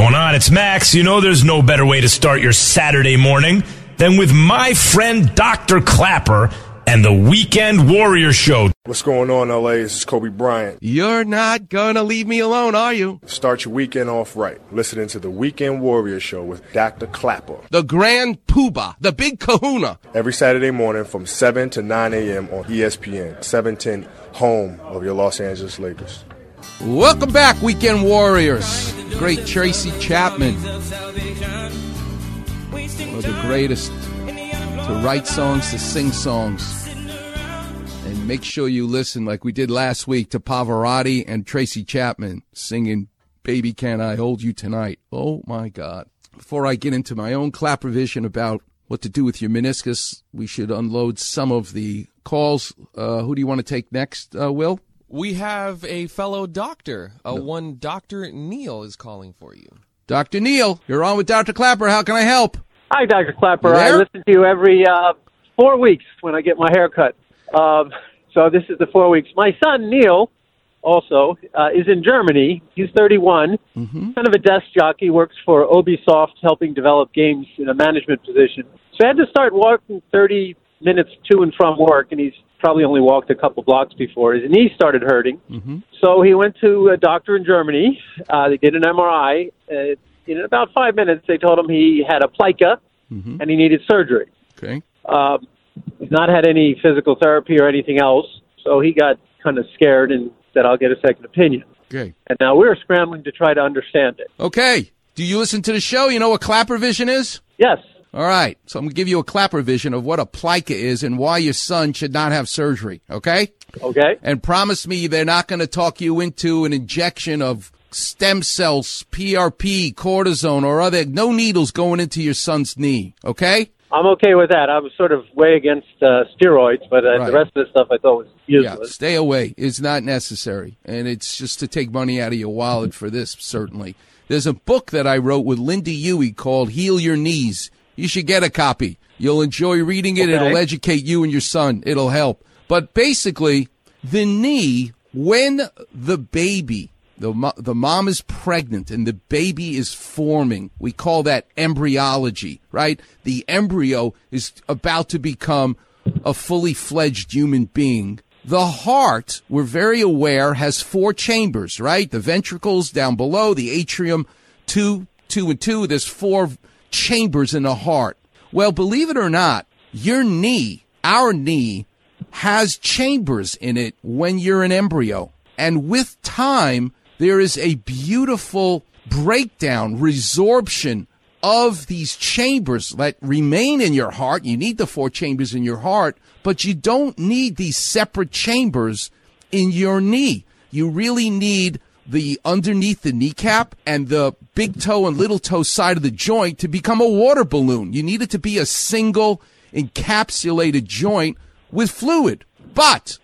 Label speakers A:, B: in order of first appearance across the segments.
A: going on? It's Max. You know there's no better way to start your Saturday morning than with my friend Dr. Klapper and the Weekend Warrior Show.
B: What's going on, LA? This is Kobe Bryant.
C: You're not gonna leave me alone, are you?
B: Start your weekend off right. Listening to the Weekend Warrior Show with Dr. Klapper.
C: The Grand Poobah, the Big Kahuna.
B: Every Saturday morning from 7 to 9 a.m. on ESPN, 710, home of your Los Angeles Lakers.
C: Welcome back, Weekend Warriors. Great Tracy Chapman. One of the greatest to write songs, to sing songs. And make sure you listen, like we did last week, to Pavarotti and Tracy Chapman singing Baby Can I Hold You Tonight. Oh my God. Before I get into my own clapper vision about what to do with your meniscus, we should unload some of the calls. Uh, who do you want to take next, uh, Will?
D: We have a fellow doctor. Uh, One Dr. Neil is calling for you.
C: Dr. Neil, you're on with Dr. Klapper. How can I help?
E: Hi, Dr.
C: Klapper.
E: I listen to you every uh, four weeks when I get my hair cut. Um, so this is the four weeks. My son, Neil, also, uh, is in Germany. He's 31,
C: Mm-hmm.
E: kind of a desk jockey, works for Ubisoft, helping develop games in a management position. So I had to start walking 30 minutes to and from work, and he's probably only walked a couple blocks before. His knee started hurting.
C: Mm-hmm.
E: So he went to a doctor in Germany. Uh, they did an MRI. Uh, in about five minutes, they told him he had a plica
C: Mm-hmm.
E: and he needed surgery.
C: Okay.
E: Um, he's not had any physical therapy or anything else, so he got kind of scared and said, "I'll get a second opinion."
C: Okay.
E: And now we're scrambling to try to understand it.
C: Okay. Do you listen to the show? You know what clapper vision is?
E: Yes.
C: All right. So I'm going to give you a clapper vision of what a plica is and why your son should not have surgery. Okay.
E: Okay.
C: And promise me they're not going to talk you into an injection of stem cells, PRP, cortisone, or other, no needles going into your son's knee. Okay.
E: I'm okay with that. I was sort of way against uh, steroids, but uh,
C: Right.
E: the rest of the stuff I thought was useless.
C: Yeah, stay away. It's not necessary. And it's just to take money out of your wallet for this, certainly. There's a book that I wrote with Lynda Huey called Heal Your Knees. You should get a copy. You'll enjoy reading it.
E: Okay.
C: It'll educate you and your son. It'll help. But basically, the knee, when the baby, the, the mom is pregnant and the baby is forming, we call that embryology, right? The embryo is about to become a fully fledged human being. The heart, we're very aware, has four chambers, right? The ventricles down below, the atrium, two, two and two. There's four chambers in the heart. Well, believe it or not, your knee, our knee, has chambers in it when you're an embryo. And with time, there is a beautiful breakdown, resorption of these chambers that remain in your heart. You need the four chambers in your heart, but you don't need these separate chambers in your knee. You really need the underneath the kneecap and the big toe and little toe side of the joint to become a water balloon. You need it to be a single encapsulated joint with fluid. But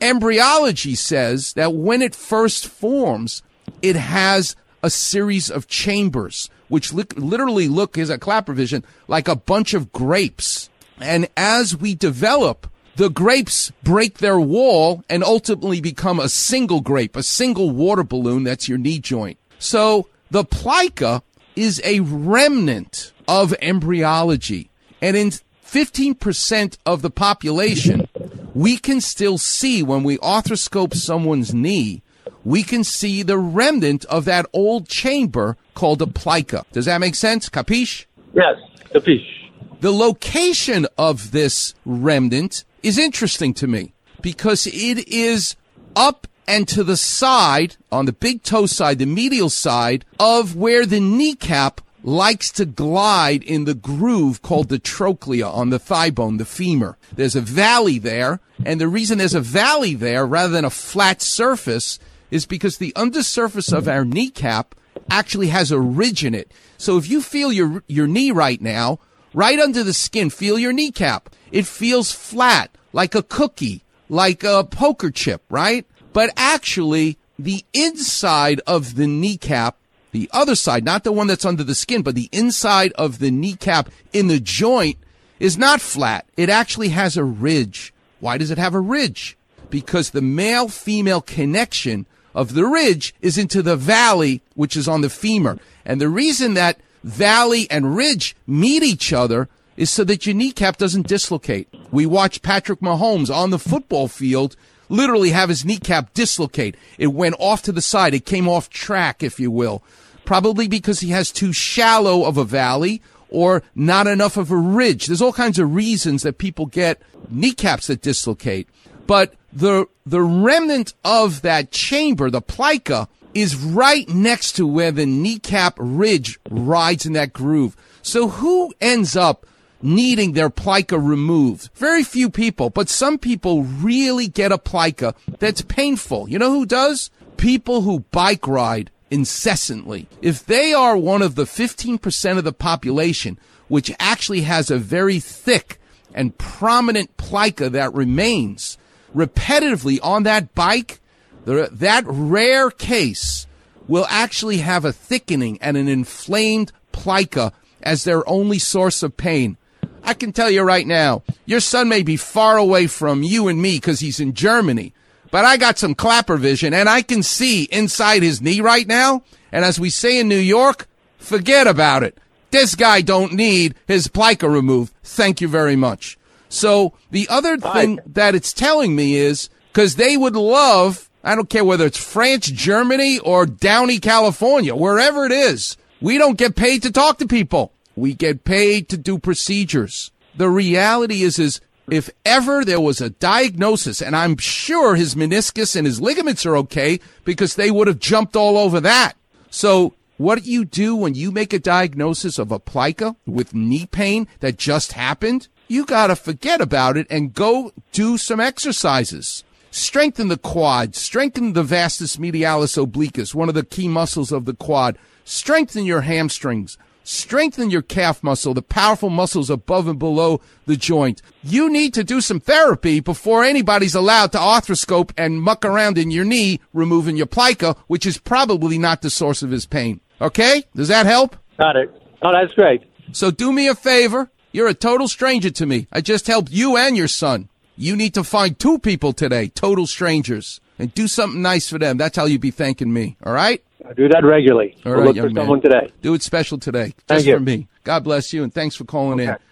C: embryology says that when it first forms, it has a series of chambers, which li- literally look, as a clapper vision, like a bunch of grapes. And as we develop, the grapes break their wall and ultimately become a single grape, a single water balloon. That's your knee joint. So the plica is a remnant of embryology. And in 15% of the population, we can still see when we arthroscope someone's knee, we can see the remnant of that old chamber called a plica. Does that make sense? Capiche?
E: Yes. Capiche.
C: The location of this remnant is interesting to me because it is up and to the side, on the big toe side, the medial side of where the kneecap likes to glide in the groove called the trochlea on the thigh bone, the femur. There's a valley there, and the reason there's a valley there rather than a flat surface is because the undersurface of our kneecap actually has a ridge in it. So if you feel your your knee right now, right under the skin, feel your kneecap. It feels flat, like a cookie, like a poker chip, right? But actually, the inside of the kneecap, the other side, not the one that's under the skin, but the inside of the kneecap in the joint is not flat. It actually has a ridge. Why does it have a ridge? Because the male female connection of the ridge is into the valley, which is on the femur. And the reason that valley and ridge meet each other is so that your kneecap doesn't dislocate. We watched Patrick Mahomes on the football field literally have his kneecap dislocate. It went off to the side. It came off track, if you will. Probably because he has too shallow of a valley or not enough of a ridge. There's all kinds of reasons that people get kneecaps that dislocate. But the, the remnant of that chamber, the plica, is right next to where the kneecap ridge rides in that groove. So who ends up needing their plica removed? Very few people, but some people really get a plica that's painful. You know who does? People who bike ride incessantly. If they are one of the 15% of the population which actually has a very thick and prominent plica that remains repetitively on that bike, the, that rare case will actually have a thickening and an inflamed plica as their only source of pain. I can tell you right now, your son may be far away from you and me because he's in Germany, but I got some clapper vision and I can see inside his knee right now. And as we say in New York, forget about it. This guy don't need his plica removed. Thank you very much. So the other thing that it's telling me is because they would love, I don't care whether it's France, Germany, or Downey, California, wherever it is, we don't get paid to talk to people. We get paid to do procedures. The reality is, is if ever there was a diagnosis, and I'm sure his meniscus and his ligaments are okay because they would have jumped all over that. So what do you do when you make a diagnosis of a plica with knee pain that just happened? You gotta forget about it and go do some exercises. Strengthen the quad, strengthen the vastus medialis obliquus, one of the key muscles of the quad. Strengthen your hamstrings. Strengthen your calf muscle, the powerful muscles above and below the joint. You need to do some therapy before anybody's allowed to arthroscope and muck around in your knee, removing your plica, which is probably not the source of his pain. Okay? Does that help?
E: Got it. Oh, that's great.
C: So do me a favor. You're a total stranger to me. I just helped you and your son. You need to find two people today, total strangers, and do something nice for them. That's how you'd be thanking me. All right?
E: I do that regularly.
C: All
E: we'll
C: right,
E: look
C: young
E: for
C: man.
E: someone today.
C: Do it special today.
E: Thank
C: Just
E: you.
C: for me. God bless you and thanks for calling in.
E: Okay.